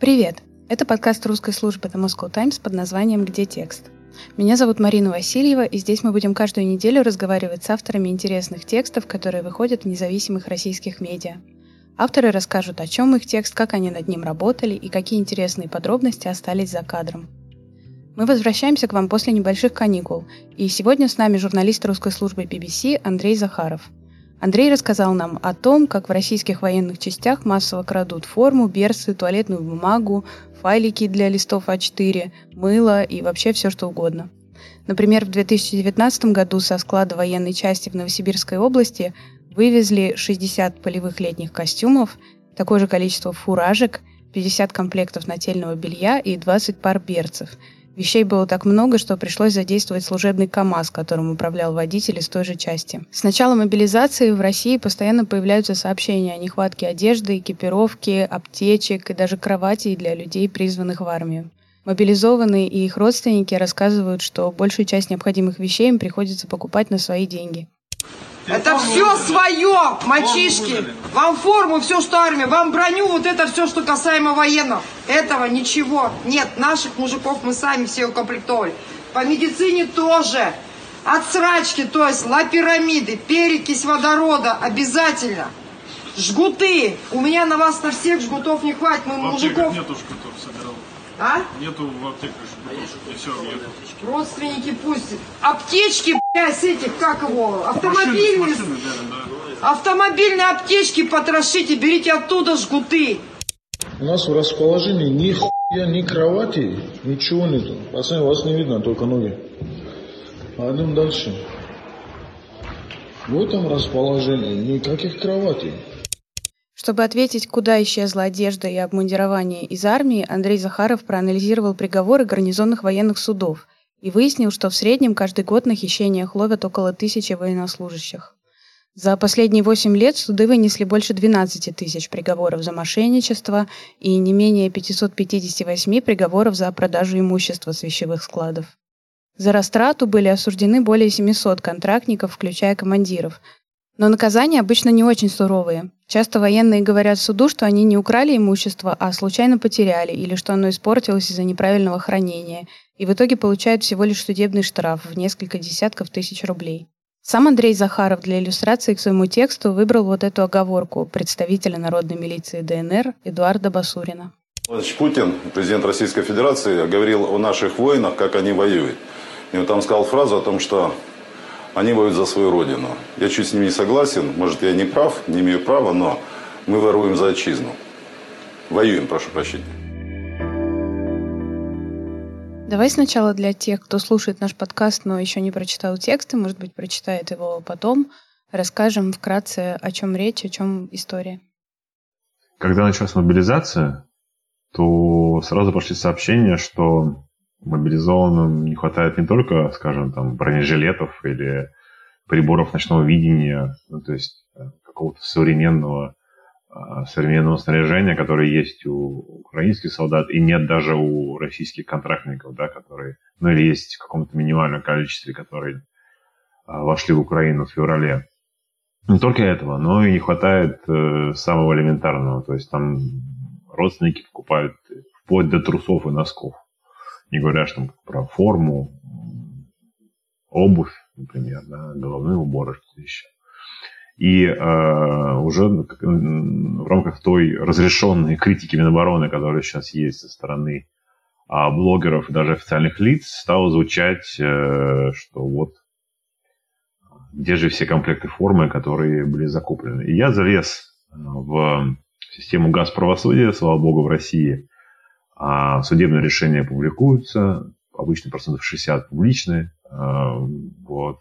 Привет! Это подкаст русской службы The Moscow Times под названием «Где текст?». Меня зовут Марина Васильева, и здесь мы будем каждую неделю разговаривать с авторами интересных текстов, которые выходят в независимых российских медиа. Авторы расскажут, о чем их текст, как они над ним работали и какие интересные подробности остались за кадром. Мы возвращаемся к вам после небольших каникул, и сегодня с нами журналист русской службы BBC Андрей Захаров. Андрей рассказал нам о том, как в российских военных частях массово крадут форму, берцы, туалетную бумагу, файлики для листов А4, мыло и вообще все что угодно. Например, в 2019 году со склада военной части в Новосибирской области вывезли 60 полевых летних костюмов, такое же количество фуражек, 50 комплектов нательного белья и 20 пар берцев – Вещей было так много, что пришлось задействовать служебный КАМАЗ, которым управлял водитель из той же части. С начала мобилизации в России постоянно появляются сообщения о нехватке одежды, экипировки, аптечек и даже кроватей для людей, призванных в армию. Мобилизованные и их родственники рассказывают, что большую часть необходимых вещей им приходится покупать на свои деньги. Это все свое, мальчишки. Вам форму, все, что армия, вам броню, вот это все, что касаемо военного. Этого ничего нет. Наших мужиков мы сами все укомплектовали. По медицине тоже. От срачки, то есть лапирамиды, перекись водорода обязательно. Жгуты. У меня на вас на всех жгутов не хватит. Мы мужиков... нету жгутов, собирал. А? Нету в аптеках и все, нету. Родственники пусть. Аптечки, блядь, с этих, как его, Машины, автомобильные. машины, да, да. Автомобильные аптечки потрошите, берите оттуда жгуты. У нас в расположении ни хуя, ни кровати, ничего нету. Пацаны, вас не видно, только ноги. Пойдем дальше. В этом расположении никаких кроватей. Чтобы ответить, куда исчезла одежда и обмундирование из армии, Андрей Захаров проанализировал приговоры гарнизонных военных судов и выяснил, что в среднем каждый год на хищениях ловят около тысячи военнослужащих. За последние 8 лет суды вынесли больше 12 тысяч приговоров за мошенничество и не менее 558 приговоров за продажу имущества с вещевых складов. За растрату были осуждены более 700 контрактников, включая командиров. Но наказания обычно не очень суровые. Часто военные говорят суду, что они не украли имущество, а случайно потеряли, или что оно испортилось из-за неправильного хранения, и в итоге получают всего лишь судебный штраф в несколько десятков тысяч рублей. Сам Андрей Захаров для иллюстрации к своему тексту выбрал вот эту оговорку представителя народной милиции ДНР Эдуарда Басурина. Владимир Путин, президент Российской Федерации, говорил о наших воинах, как они воюют. И он там сказал фразу о том, что они воюют за свою родину. Я чуть с ним не согласен, может, я не прав, не имею права, но мы воруем за отчизну. Воюем, прошу прощения. Давай сначала для тех, кто слушает наш подкаст, но еще не прочитал текст, и, может быть, прочитает его потом, расскажем вкратце, о чем речь, о чем история. Когда началась мобилизация, то сразу пошли сообщения, что мобилизованным не хватает не только, скажем, там, бронежилетов или приборов ночного видения, ну, то есть э, какого-то современного, а, современного снаряжения, которое есть у украинских солдат, и нет даже у российских контрактников, да, которые, ну или есть в каком-то минимальном количестве, которые а, вошли в Украину в феврале. Не только этого, но и не хватает э, самого элементарного, то есть там родственники покупают вплоть до трусов и носков не говоря что про форму, обувь, например, да, головные уборы, что-то еще. И э, уже в рамках той разрешенной критики Минобороны, которая сейчас есть со стороны э, блогеров и даже официальных лиц, стало звучать, э, что вот где же все комплекты формы, которые были закуплены. И я залез в систему газ правосудия, слава богу, в России, а судебные решения публикуются, обычно процентов 60 публичные, а, вот.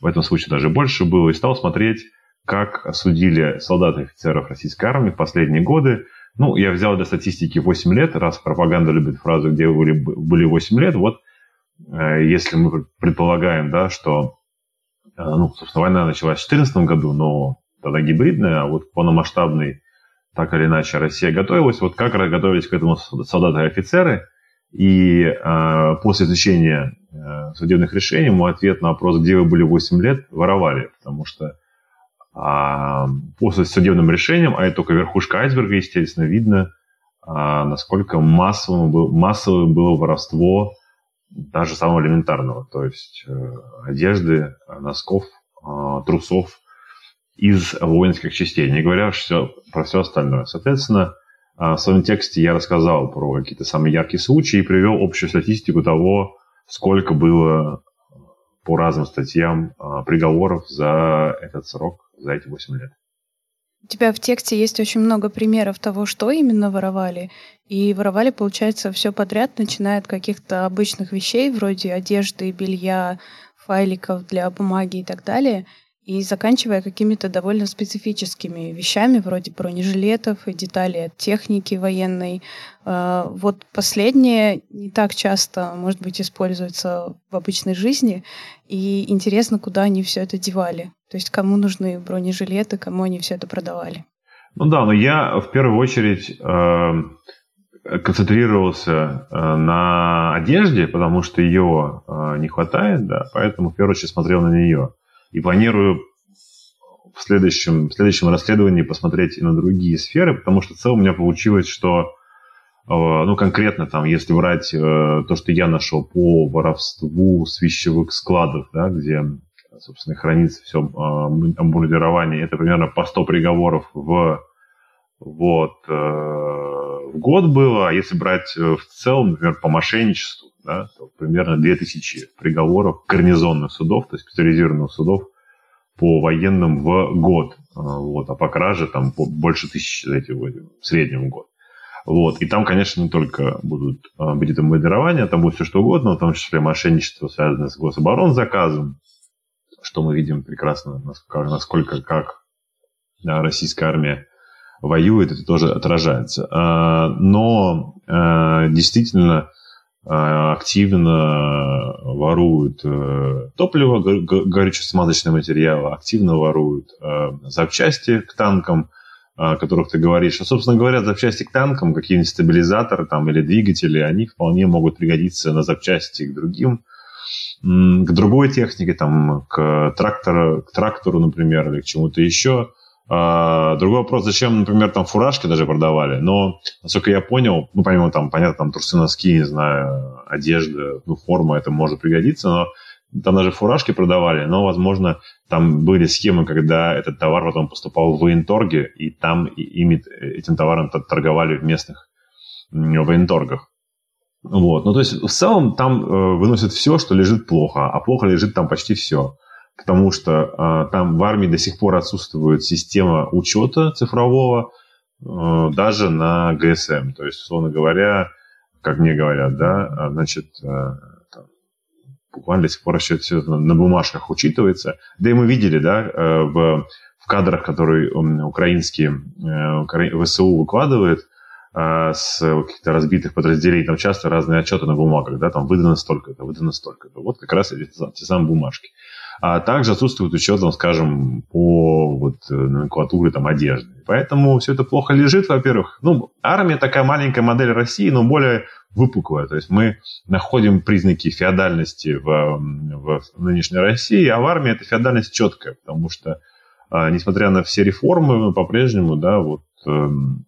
В этом случае даже больше было. И стал смотреть, как осудили солдат и офицеров российской армии в последние годы. Ну, я взял для статистики 8 лет, раз пропаганда любит фразу, где вы были, были 8 лет, вот э, если мы предполагаем, да, что, э, ну, собственно, война началась в 2014 году, но тогда гибридная, а вот полномасштабный так или иначе Россия готовилась. Вот как готовились к этому солдаты и офицеры. И э, после изучения э, судебных решений мой ответ на вопрос, где вы были 8 лет, воровали. Потому что э, после судебным решением, а это только верхушка айсберга, естественно, видно, э, насколько массовым, был, массовым было воровство даже самого элементарного, то есть э, одежды, носков, э, трусов из воинских частей, не говоря все, про все остальное. Соответственно, э, в своем тексте я рассказал про какие-то самые яркие случаи и привел общую статистику того, сколько было по разным статьям приговоров за этот срок, за эти 8 лет. У тебя в тексте есть очень много примеров того, что именно воровали. И воровали, получается, все подряд, начиная от каких-то обычных вещей, вроде одежды, белья, файликов для бумаги и так далее, и заканчивая какими-то довольно специфическими вещами, вроде бронежилетов и деталей от техники военной. А, вот последнее не так часто, может быть, используется в обычной жизни, и интересно, куда они все это девали. То есть кому нужны бронежилеты, кому они все это продавали? Ну да, но я в первую очередь э, концентрировался э, на одежде, потому что ее э, не хватает, да, поэтому в первую очередь смотрел на нее. И планирую в следующем, в следующем расследовании посмотреть и на другие сферы, потому что в целом у меня получилось, что э, ну, конкретно там, если брать э, то, что я нашел по воровству с вещевых складов, да, где собственно, хранится все амбулирование. Это примерно по 100 приговоров в, вот, э, в год было. А если брать э, в целом, например, по мошенничеству, да, то примерно 2000 приговоров гарнизонных судов, то есть специализированных судов по военным в год. А, вот, а по краже там больше тысячи эти в среднем в год. Вот. И там, конечно, не только будут, а, будет амбулирование, там будет все что угодно, в том числе мошенничество, связанное с гособоронзаказом, что мы видим прекрасно, насколько, насколько как да, российская армия воюет, это тоже отражается. А, но а, действительно а, активно воруют э, топливо, горюче-смазочные материалы, активно воруют запчасти к танкам, о которых ты говоришь. А, собственно говоря, запчасти к танкам, какие-нибудь стабилизаторы там, или двигатели, они вполне могут пригодиться на запчасти к другим к другой технике, там, к, трактору, к трактору, например, или к чему-то еще. А, другой вопрос, зачем, например, там фуражки даже продавали, но, насколько я понял, ну, помимо там, понятно, там трусы, носки, не знаю, одежда, ну, форма, это может пригодиться, но там даже фуражки продавали, но, возможно, там были схемы, когда этот товар потом поступал в военторге, и там ими, этим товаром торговали в местных военторгах. Вот. Ну, то есть, в целом там э, выносят все, что лежит плохо, а плохо лежит там почти все. Потому что э, там в армии до сих пор отсутствует система учета цифрового э, даже на ГСМ. То есть, условно говоря, как мне говорят, да, а, значит, э, там, буквально до сих пор еще все на, на бумажках учитывается. Да и мы видели, да, э, в, в кадрах, которые украинские э, ВСУ выкладывает, а, с каких-то разбитых подразделений, там часто разные отчеты на бумагах, да, там выдано столько-то, выдано столько-то. Вот как раз эти те самые бумажки. А также отсутствует учет, там, скажем, по вот, э, номенклатуре там, одежды. Поэтому все это плохо лежит, во-первых. Ну, армия такая маленькая модель России, но более выпуклая. То есть мы находим признаки феодальности в, в нынешней России, а в армии эта феодальность четкая, потому что, а, несмотря на все реформы, по-прежнему, да, вот эм,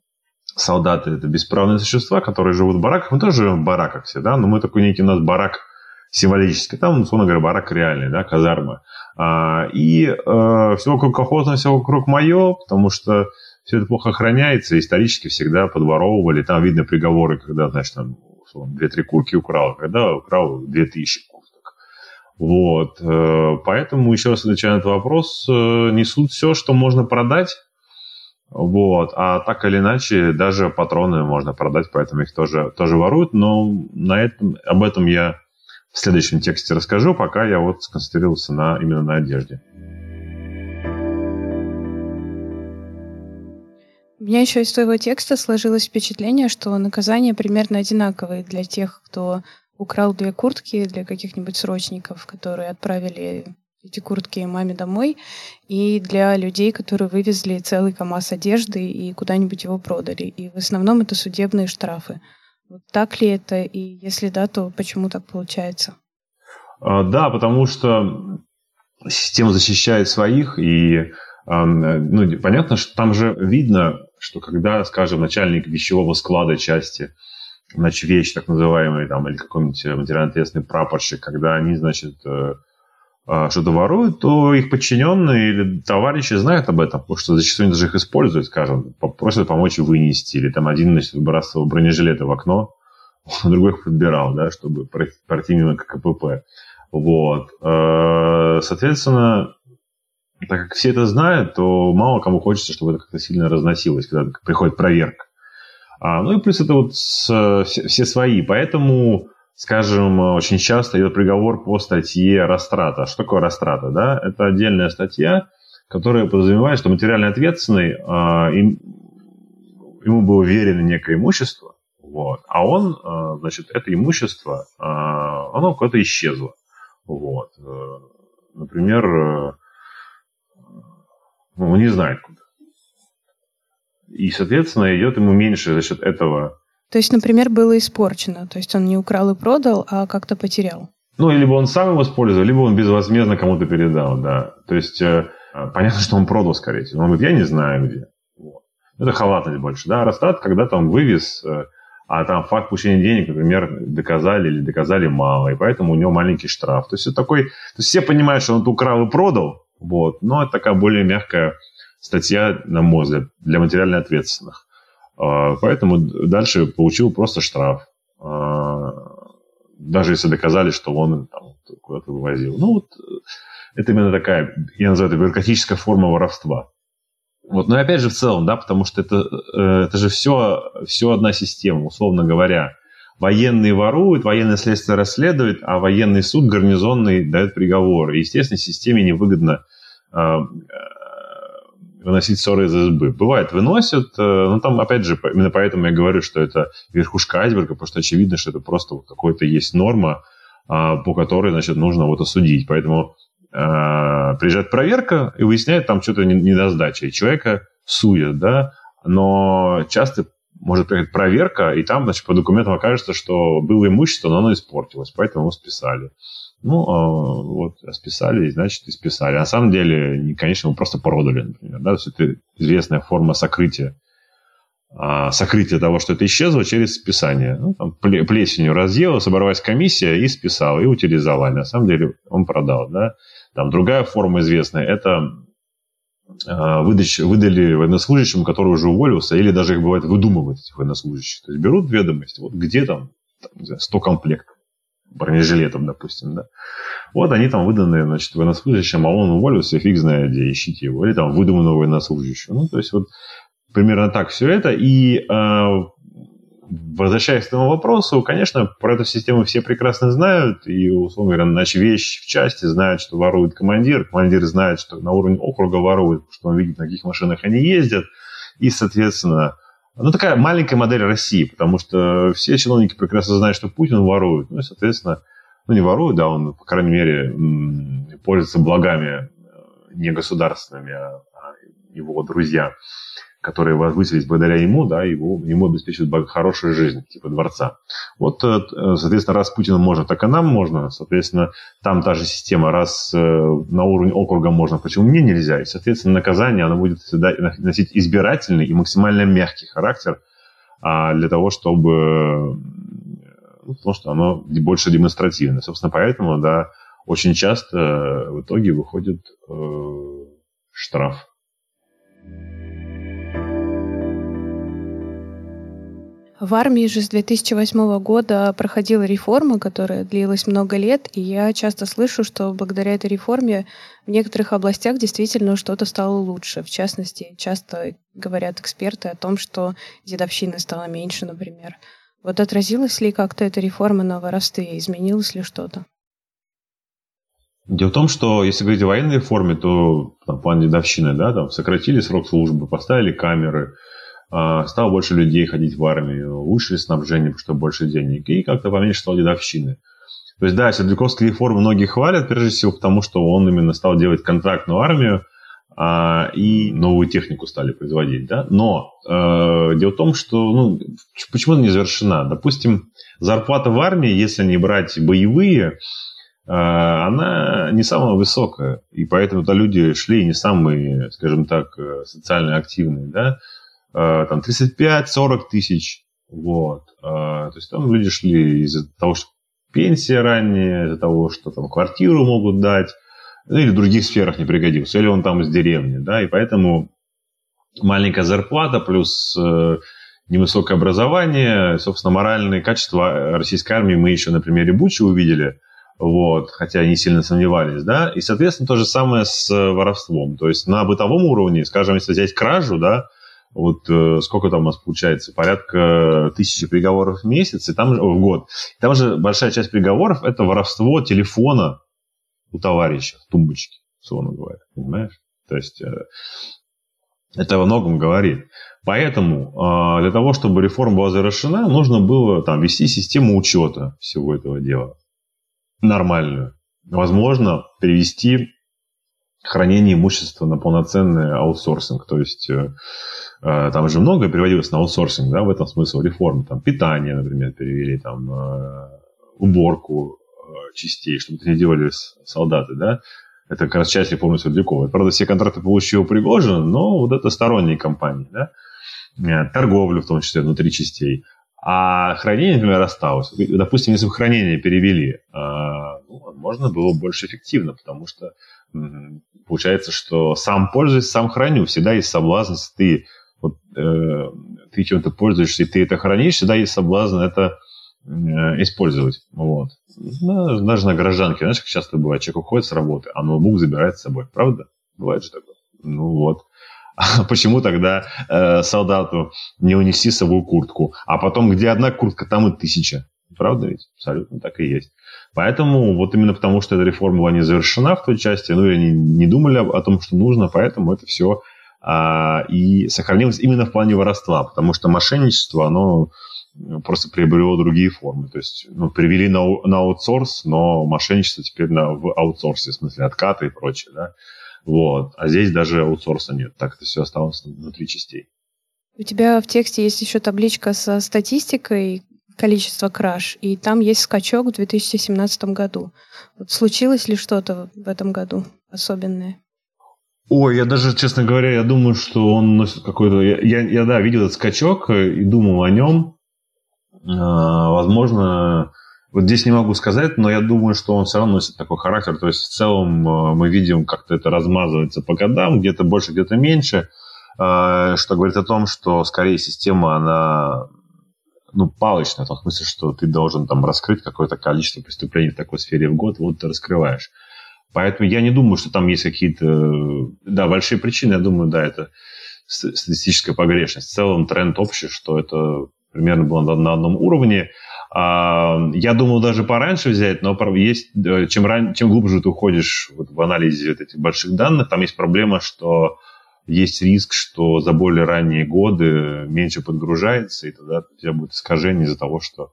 солдаты – это бесправные существа, которые живут в бараках. Мы тоже живем в бараках все, да, но мы такой некий у нас барак символический. Там, условно говоря, барак реальный, да, казарма. А, и э, все вокруг колхозное, все вокруг мое, потому что все это плохо охраняется, исторически всегда подворовывали. Там видно приговоры, когда, значит, там, две-три курки украл, когда украл две тысячи курток. Вот. Э, поэтому, еще раз отвечая на этот вопрос, э, несут все, что можно продать, вот. А так или иначе, даже патроны можно продать, поэтому их тоже, тоже воруют. Но на этом, об этом я в следующем тексте расскажу, пока я вот сконцентрировался на, именно на одежде. У меня еще из твоего текста сложилось впечатление, что наказания примерно одинаковые для тех, кто украл две куртки для каких-нибудь срочников, которые отправили эти куртки маме домой, и для людей, которые вывезли целый КАМАЗ одежды и куда-нибудь его продали. И в основном это судебные штрафы. Так ли это? И если да, то почему так получается? А, да, потому что система защищает своих, и ну, понятно, что там же видно, что когда, скажем, начальник вещевого склада части, вещь так называемый, там, или какой-нибудь материально ответственный прапорщик, когда они, значит, э, а, что-то воруют, то их подчиненные или товарищи знают об этом, потому что зачастую даже их используют, скажем, просят помочь вынести, или там один, значит, выбрасывал бронежилеты в окно, другой их подбирал, да, чтобы пройти мимо КПП. Вот. Э, соответственно, так как все это знают, то мало кому хочется, чтобы это как-то сильно разносилось, когда приходит проверка. А, ну и плюс это вот с, все, все свои. Поэтому, скажем, очень часто идет приговор по статье растрата. Что такое растрата? Да? Это отдельная статья, которая подразумевает, что материально ответственный, а, им, ему было верено некое имущество, вот, а он, а, значит, это имущество, а, оно куда-то исчезло. Вот. Э, например, э, ну, не знает куда. И, соответственно, идет ему меньше за счет этого. То есть, например, было испорчено. То есть он не украл и продал, а как-то потерял. Ну, либо он сам его использовал, либо он безвозмездно кому-то передал, да. То есть, э, понятно, что он продал, скорее всего. Он говорит, я не знаю где. Вот. Это халатность больше, да. Растрат, когда там вывез, э, а там факт получения денег, например, доказали или доказали мало, и поэтому у него маленький штраф. То есть, это такой... То есть, все понимают, что он украл и продал, вот. Но это такая более мягкая статья, на мой взгляд, для материально ответственных. А, поэтому дальше получил просто штраф. А, даже если доказали, что он там, куда-то вывозил. Ну, вот это именно такая, я называю это бюрократическая форма воровства. Вот, но опять же в целом, да, потому что это, э, это же все, все одна система, условно говоря. Военные воруют, военное следствие расследует, а военный суд гарнизонный дает приговор. И, естественно, системе невыгодно а, выносить ссоры из избы. Бывает, выносят, э, но там, опять же, именно поэтому я говорю, что это верхушка айсберга, потому что очевидно, что это просто вот какая-то есть норма, а, по которой, значит, нужно вот осудить. Поэтому э, приезжает проверка и выясняет там что-то недосдача, и человека сует, да, но часто может приехать проверка, и там, значит, по документам окажется, что было имущество, но оно испортилось, поэтому его списали. Ну, а, вот, списали, значит, и списали. На самом деле, конечно, мы просто продали, например. Да? То есть это известная форма сокрытия. А, сокрытие того, что это исчезло через списание. Ну, там, плесенью разъела, собралась комиссия и списала, и утилизовали. На самом деле он продал. Да? Там другая форма известная – это а, выдач, выдали военнослужащим, который уже уволился, или даже их бывает выдумывают, этих военнослужащих. То есть берут ведомости, вот где там, там 100 комплектов бронежилетом, допустим, да. Вот они там выданы, значит, военнослужащим, а он уволился, фиг знает где, ищите его. Или там выдуманного военнослужащего. Ну, то есть вот примерно так все это. И э, возвращаясь к этому вопросу, конечно, про эту систему все прекрасно знают. И, условно говоря, нач вещь в части знают, что ворует командир. Командир знает, что на уровне округа ворует, что он видит, на каких машинах они ездят. И, соответственно, ну, такая маленькая модель России, потому что все чиновники прекрасно знают, что Путин ворует. Ну, и, соответственно, ну, не ворует, да, он, по крайней мере, пользуется благами э, не государственными, а, а его друзья которые возвысились благодаря ему, да, его, ему обеспечивают хорошую жизнь, типа дворца. Вот, э, соответственно, раз Путину можно, так и нам можно. Соответственно, там та же система, раз э, на уровне округа можно, почему мне нельзя? И, соответственно, наказание, оно будет всегда носить избирательный и максимально мягкий характер а для того, чтобы... Ну, потому что оно больше демонстративно. Собственно, поэтому, да, очень часто в итоге выходит э, штраф. В армии же с 2008 года проходила реформа, которая длилась много лет, и я часто слышу, что благодаря этой реформе в некоторых областях действительно что-то стало лучше. В частности, часто говорят эксперты о том, что дедовщины стало меньше, например. Вот отразилась ли как-то эта реформа на воровстве? Изменилось ли что-то? Дело в том, что если говорить о военной реформе, то там, в плане дедовщины, да, там сократили срок службы, поставили камеры, стало больше людей ходить в армию, улучшили снабжение, потому что больше денег, и как-то поменьше стало дедовщины. То есть, да, Сердюковский реформы многие хвалят, прежде всего потому, что он именно стал делать контрактную армию, а, и новую технику стали производить, да. Но э, дело в том, что, ну, почему она не завершена? Допустим, зарплата в армии, если не брать боевые, э, она не самая высокая, и поэтому-то люди шли не самые, скажем так, э, социально активные, да. Э, там 35-40 тысяч. Вот. Э, то есть там люди шли из-за того, что пенсия ранняя, из-за того, что там квартиру могут дать, ну, или в других сферах не пригодился, или он там из деревни, да, и поэтому маленькая зарплата плюс э, невысокое образование, собственно, моральные качества российской армии мы еще на примере Бучи увидели, вот, хотя не сильно сомневались, да, и, соответственно, то же самое с воровством, то есть на бытовом уровне, скажем, если взять кражу, да, вот э, сколько там у нас получается, порядка тысячи приговоров в месяц, и там, в год. Там же большая часть приговоров – это воровство телефона у товарища в тумбочке, условно говоря, понимаешь? То есть э, это во многом говорит. Поэтому э, для того, чтобы реформа была завершена, нужно было там вести систему учета всего этого дела нормальную. Возможно, перевести хранение имущества на полноценный аутсорсинг, то есть Э, там же много переводилось на аутсорсинг, да, в этом смысл реформы. Там питание, например, перевели, там э, уборку э, частей, чтобы это не делали солдаты, да. Это как раз часть реформы Сердюкова. Правда, все контракты получил Пригожин, но вот это сторонние компании, да. Торговлю, в том числе, внутри частей. А хранение, например, осталось. Допустим, если бы хранение перевели, ну, можно было больше эффективно, потому что получается, что сам пользуюсь, сам храню. Всегда есть соблазн, если ты вот, э, ты чем-то пользуешься, и ты это хранишь, всегда есть соблазн это э, использовать. Вот. Ну, даже на гражданке, знаешь, как часто бывает, человек уходит с работы, а ноутбук забирает с собой. Правда? Бывает же такое. Ну вот. Почему тогда э, солдату не унести с собой куртку? А потом, где одна куртка, там и тысяча. Правда ведь? Абсолютно так и есть. Поэтому, вот именно потому, что эта реформа была не завершена в той части, ну, или они не думали о том, что нужно, поэтому это все а, и сохранилось именно в плане воровства, потому что мошенничество, оно просто приобрело другие формы. То есть ну, перевели на, на аутсорс, но мошенничество теперь на, в аутсорсе, в смысле откаты и прочее. Да? Вот. А здесь даже аутсорса нет. Так это все осталось внутри частей. У тебя в тексте есть еще табличка со статистикой количества краж, и там есть скачок в 2017 году. Вот случилось ли что-то в этом году особенное? Ой, я даже, честно говоря, я думаю, что он носит какой-то... Я, я, да, видел этот скачок и думал о нем. А, возможно, вот здесь не могу сказать, но я думаю, что он все равно носит такой характер. То есть в целом а, мы видим, как-то это размазывается по годам, где-то больше, где-то меньше. А, что говорит о том, что скорее система, она ну, палочная, в том смысле, что ты должен там раскрыть какое-то количество преступлений в такой сфере в год, вот ты раскрываешь. Поэтому я не думаю, что там есть какие-то, да, большие причины. Я думаю, да, это статистическая погрешность. В целом тренд общий, что это примерно было на одном уровне. Я думал даже пораньше взять, но есть, чем, ран, чем глубже ты уходишь вот в анализе вот этих больших данных, там есть проблема, что есть риск, что за более ранние годы меньше подгружается, и тогда у тебя будет искажение из-за того, что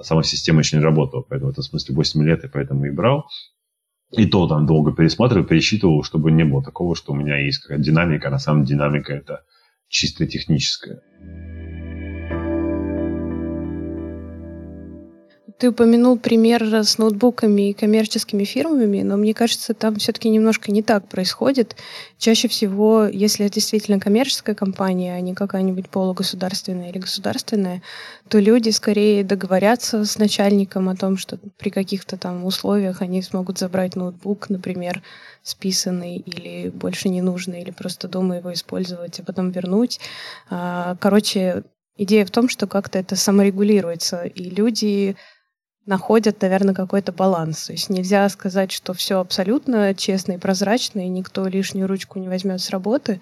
сама система еще не работала. Поэтому в этом смысле 8 лет я поэтому и брал. И то там долго пересматривал, пересчитывал, чтобы не было такого, что у меня есть какая-то динамика, а на самом деле динамика это чисто техническая. Ты упомянул пример с ноутбуками и коммерческими фирмами, но мне кажется, там все-таки немножко не так происходит. Чаще всего, если это действительно коммерческая компания, а не какая-нибудь полугосударственная или государственная, то люди скорее договорятся с начальником о том, что при каких-то там условиях они смогут забрать ноутбук, например, списанный или больше не нужный, или просто дома его использовать, а потом вернуть. А, короче, идея в том, что как-то это саморегулируется, и люди находят, наверное, какой-то баланс. То есть нельзя сказать, что все абсолютно честно и прозрачно, и никто лишнюю ручку не возьмет с работы,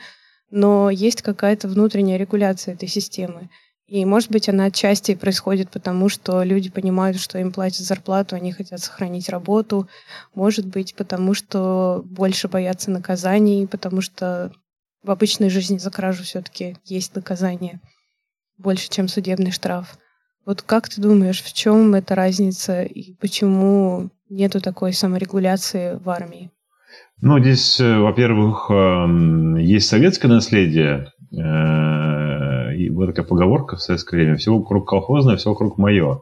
но есть какая-то внутренняя регуляция этой системы. И, может быть, она отчасти происходит потому, что люди понимают, что им платят зарплату, они хотят сохранить работу. Может быть, потому что больше боятся наказаний, потому что в обычной жизни за кражу все-таки есть наказание больше, чем судебный штраф. Вот как ты думаешь, в чем эта разница и почему нету такой саморегуляции в армии? Ну, здесь, э, во-первых, эм, есть советское наследие, э, и вот такая поговорка в советское время, все вокруг колхозное, все вокруг мое.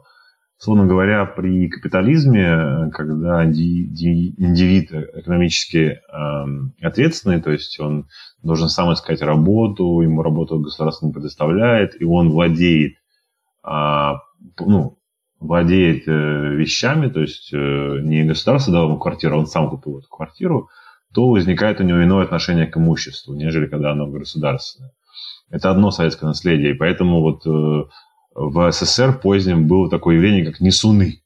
условно говоря, при капитализме, когда индивид экономически э, ответственный, то есть он должен сам искать работу, ему работу государство не предоставляет, и он владеет, э, ну, владеет э, вещами, то есть э, не государство дало ему квартиру, а он сам купил эту квартиру, то возникает у него иное отношение к имуществу, нежели когда оно государственное. Это одно советское наследие, и поэтому вот э, в СССР позднем было такое явление, как несуны.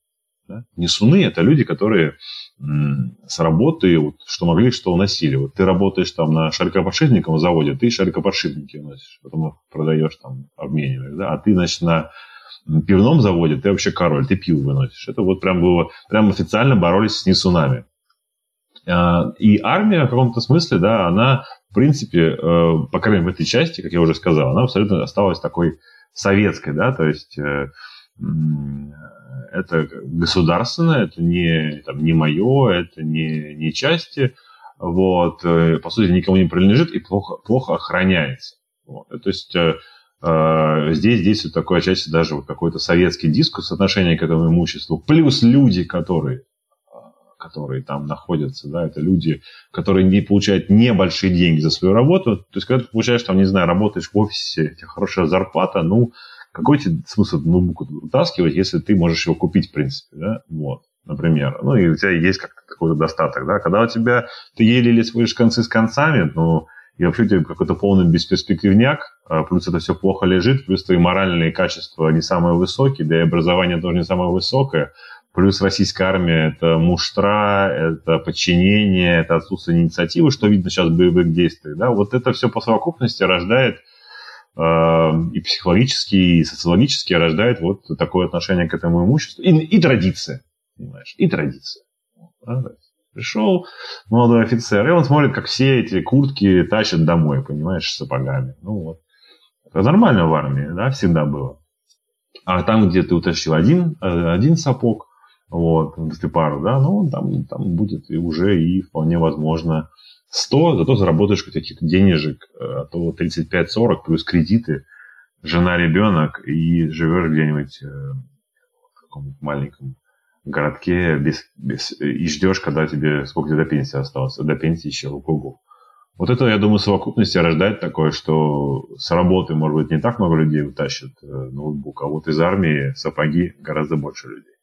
Да? Несуны – это люди, которые с работы, вот, что могли, что уносили. Вот ты работаешь там на шарикоподшипниковом заводе, ты шарикоподшипники уносишь, потом их продаешь там, обмениваешь. Да? А ты, значит, на пивном заводе ты вообще король, ты пиво выносишь. Это вот прям было, прям официально боролись с несунами. А, и армия в каком-то смысле, да, она, в принципе, э, по крайней мере, в этой части, как я уже сказал, она абсолютно осталась такой советской, да, то есть э, это государственное, это не, там, не мое, это не, не части, вот, э, по сути, никому не принадлежит и плохо, плохо охраняется. Вот. То есть здесь действует такое отчасти даже вот какой-то советский дискурс отношения к этому имуществу, плюс люди, которые которые там находятся, да, это люди, которые не получают небольшие деньги за свою работу. То есть, когда ты получаешь, там, не знаю, работаешь в офисе, у тебя хорошая зарплата, ну, какой тебе смысл ноутбук утаскивать, если ты можешь его купить, в принципе, да, вот, например. Ну, и у тебя есть как-то какой-то достаток, да. Когда у тебя, ты еле-еле сводишь концы с концами, ну, и вообще у тебя какой-то полный бесперспективняк, а плюс это все плохо лежит, плюс твои моральные качества не самые высокие, да и образование тоже не самое высокое, Плюс российская армия – это муштра, это подчинение, это отсутствие инициативы, что видно сейчас в боевых действиях. Да? Вот это все по совокупности рождает и психологически, и социологически рождает вот такое отношение к этому имуществу. И, и традиция, понимаешь, и традиция. Пришел молодой офицер, и он смотрит, как все эти куртки тащат домой, понимаешь, с сапогами. Ну вот. Это нормально в армии, да, всегда было. А там, где ты утащил один, э, один сапог, вот, если пару, да, ну, там, там будет и уже и вполне возможно 100, зато заработаешь каких-то денежек, э, а то 35-40 плюс кредиты, жена, ребенок, и живешь где-нибудь э, в каком-нибудь маленьком городке без, без, и ждешь, когда тебе сколько тебе до пенсии осталось, до пенсии еще ого Вот это, я думаю, совокупности рождает такое, что с работы, может быть, не так много людей утащат э, ноутбук, а вот из армии сапоги гораздо больше людей.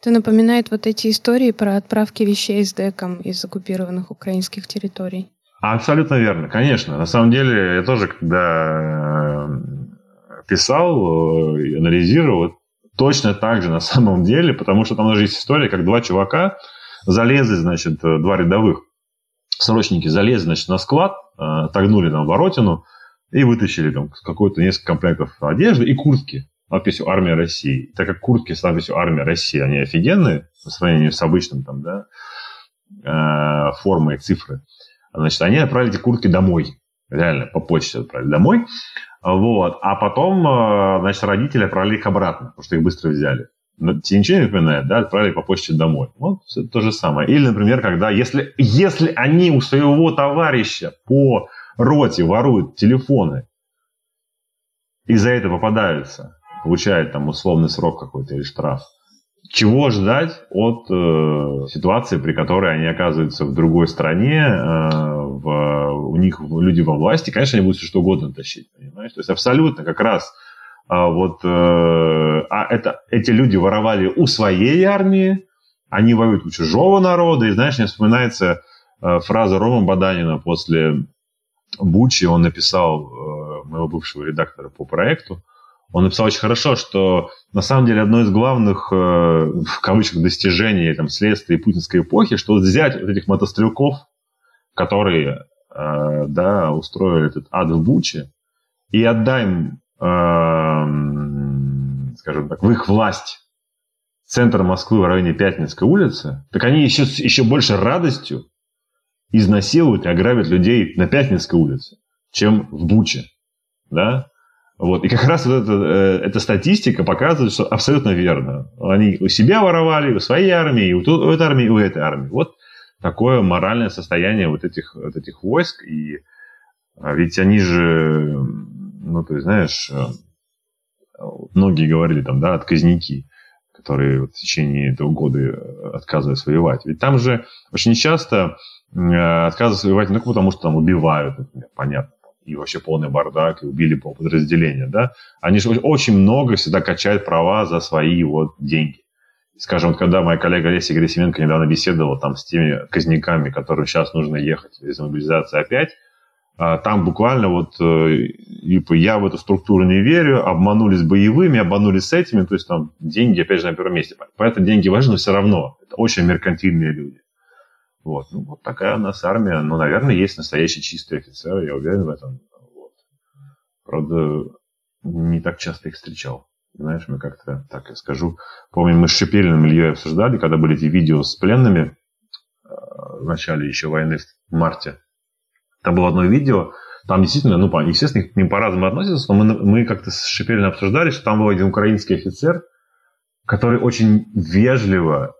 Это напоминает вот эти истории про отправки вещей с деком из оккупированных украинских территорий. Абсолютно верно, конечно. На самом деле, я тоже, когда э, писал и анализировал, точно так же на самом деле, потому что там даже есть история, как два чувака залезли, значит, два рядовых срочники залезли, значит, на склад, э, отогнули там воротину и вытащили там какое-то несколько комплектов одежды и куртки надписью «Армия России». Так как куртки с надписью «Армия России», они офигенные по сравнению с обычным там, да, э, формой цифры. Значит, они отправили эти куртки домой. Реально, по почте отправили домой. Вот. А потом, э, значит, родители отправили их обратно, потому что их быстро взяли. Тебе ничего не напоминает, да? Отправили по почте домой. Вот то же самое. Или, например, когда, если, если они у своего товарища по роте воруют телефоны и за это попадаются, получает там условный срок какой-то или штраф. Чего ждать от э, ситуации, при которой они оказываются в другой стране, э, в, у них люди во власти, конечно, они будут что угодно тащить, понимаешь? То есть абсолютно как раз а вот э, а это, эти люди воровали у своей армии, они воюют у чужого народа, и знаешь, мне вспоминается э, фраза Рома Баданина после Бучи, он написал э, моего бывшего редактора по проекту, он написал очень хорошо, что на самом деле одно из главных, э, в кавычках, достижений там, следствия путинской эпохи, что взять вот этих мотострелков, которые э, да, устроили этот ад в Буче, и отдай им, э, скажем так, в их власть центр Москвы в районе Пятницкой улицы, так они еще, еще больше радостью изнасилуют и ограбят людей на Пятницкой улице, чем в Буче. Да? Вот. И как раз вот эта, э, эта статистика показывает, что абсолютно верно. Они у себя воровали, у своей армии, у, у этой армии, у этой армии. Вот такое моральное состояние вот этих, вот этих войск. И а, ведь они же, ну, ты знаешь, э, многие говорили там, да, отказники. которые в течение этого года э, отказывались воевать. Ведь там же очень часто отказываются воевать только потому, что там убивают, например, понятно, и вообще полный бардак, и убили пол подразделения, да, они же очень много всегда качают права за свои вот деньги. Скажем, когда моя коллега Олеся Герасименко недавно беседовала там с теми казняками, которым сейчас нужно ехать из мобилизации опять, а, там буквально вот типа, я в эту структуру не верю, обманулись боевыми, обманулись с этими, то есть там деньги, опять же, на первом месте. Поэтому деньги важны, но все равно. Это очень меркантильные люди. Вот. Ну, вот такая у нас армия. Ну, наверное, есть настоящий чистый офицер, я уверен в этом. Вот. Правда, не так часто их встречал. Знаешь, мы как-то, так я скажу, помню, мы с Шипелиным Ильей обсуждали, когда были эти видео с пленными э, в начале еще войны в марте. Там было одно видео, там действительно, ну, естественно, к ним по-разному относятся, но мы, мы как-то с Шипелиным обсуждали, что там был один украинский офицер, который очень вежливо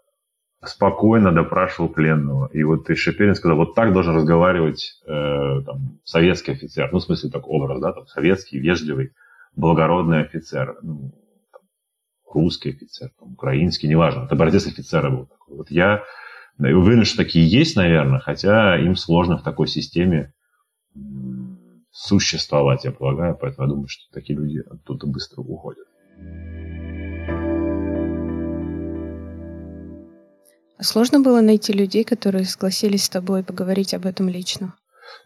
спокойно допрашивал пленного. И вот и Шепелин сказал, вот так должен разговаривать э, там, советский офицер. Ну, в смысле, так образ, да, там, советский, вежливый, благородный офицер. Ну, там, русский офицер, там, украинский, неважно. Это образец офицера был такой. Вот я уверен, что такие есть, наверное, хотя им сложно в такой системе существовать, я полагаю. Поэтому я думаю, что такие люди оттуда быстро уходят. Сложно было найти людей, которые согласились с тобой поговорить об этом лично?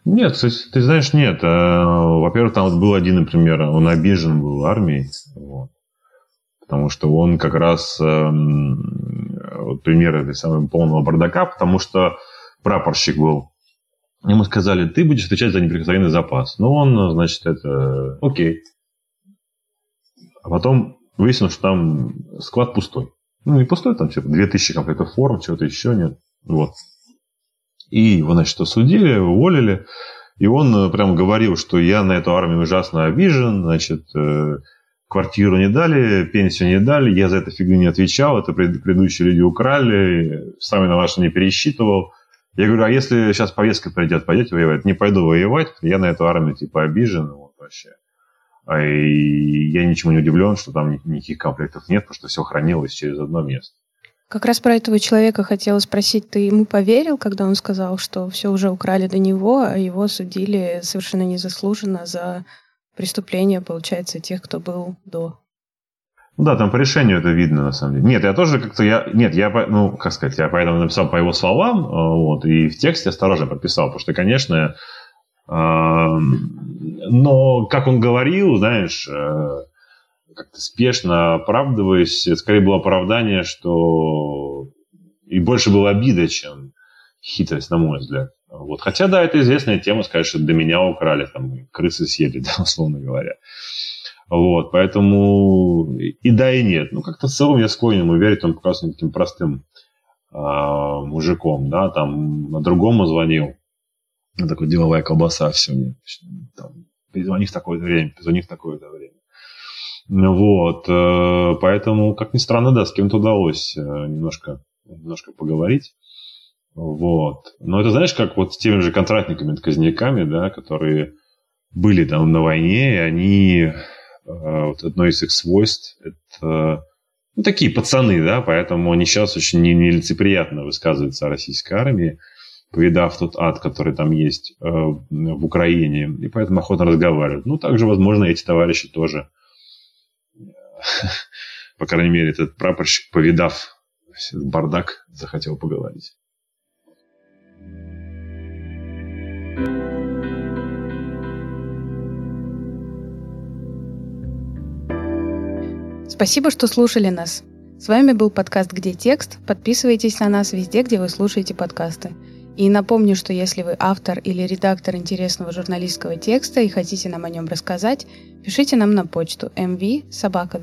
Нет, ты знаешь, нет. Э, во-первых, там вот был один, например, он обижен был армией, вот, потому что он как раз эм, вот, пример этой самой полного бардака, потому что прапорщик был. Ему сказали, ты будешь отвечать за неприкосновенный запас. Ну, он, значит, это окей. А потом выяснилось, что там склад пустой. Ну, не пустой, там типа 2000 комплектов форм, чего-то еще нет. Вот. И его, значит, осудили, уволили. И он э, прям говорил, что я на эту армию ужасно обижен, значит, э, квартиру не дали, пенсию не дали, я за эту фигню не отвечал, это предыдущие люди украли, сами на ваше не пересчитывал. Я говорю, а если сейчас повестка придет, пойдете воевать? Не пойду воевать, я на эту армию типа обижен, вот вообще. А и я ничему не удивлен, что там никаких комплектов нет, потому что все хранилось через одно место. Как раз про этого человека хотела спросить, ты ему поверил, когда он сказал, что все уже украли до него, а его судили совершенно незаслуженно за преступления, получается, тех, кто был до? Ну да, там по решению это видно, на самом деле. Нет, я тоже как-то, я, нет, я, ну, как сказать, я поэтому написал по его словам, а, вот, и в тексте осторожно подписал, потому что, конечно, но, как он говорил, знаешь, э, как-то спешно оправдываясь, скорее было оправдание, что и больше было обида, чем хитрость, на мой взгляд. Вот. Хотя, да, это известная тема, сказать, что до меня украли, там, крысы съели, да, условно говоря. Вот, поэтому и да, и нет. Ну, как-то в целом я склонен ему верить, он показывает таким простым а, мужиком, да, там на другому звонил, такой деловая колбаса все мне. Там, перезвони в такое-то время, перезвони в такое-то время. Вот, э, поэтому, как ни странно, да, с кем-то удалось э, немножко, немножко поговорить. Вот. Но это, знаешь, как вот с теми же контрактниками, казняками, да, которые были там на войне, и они, э, вот одно из их свойств, это ну, такие пацаны, да, поэтому они сейчас очень нелицеприятно высказываются о российской армии повидав тот ад, который там есть э, в Украине, и поэтому охотно разговаривают. Ну, также, возможно, эти товарищи тоже, по крайней мере, этот прапорщик, повидав бардак, захотел поговорить. Спасибо, что слушали нас. С вами был подкаст «Где текст?». Подписывайтесь на нас везде, где вы слушаете подкасты. И напомню, что если вы автор или редактор интересного журналистского текста и хотите нам о нем рассказать, пишите нам на почту mv собака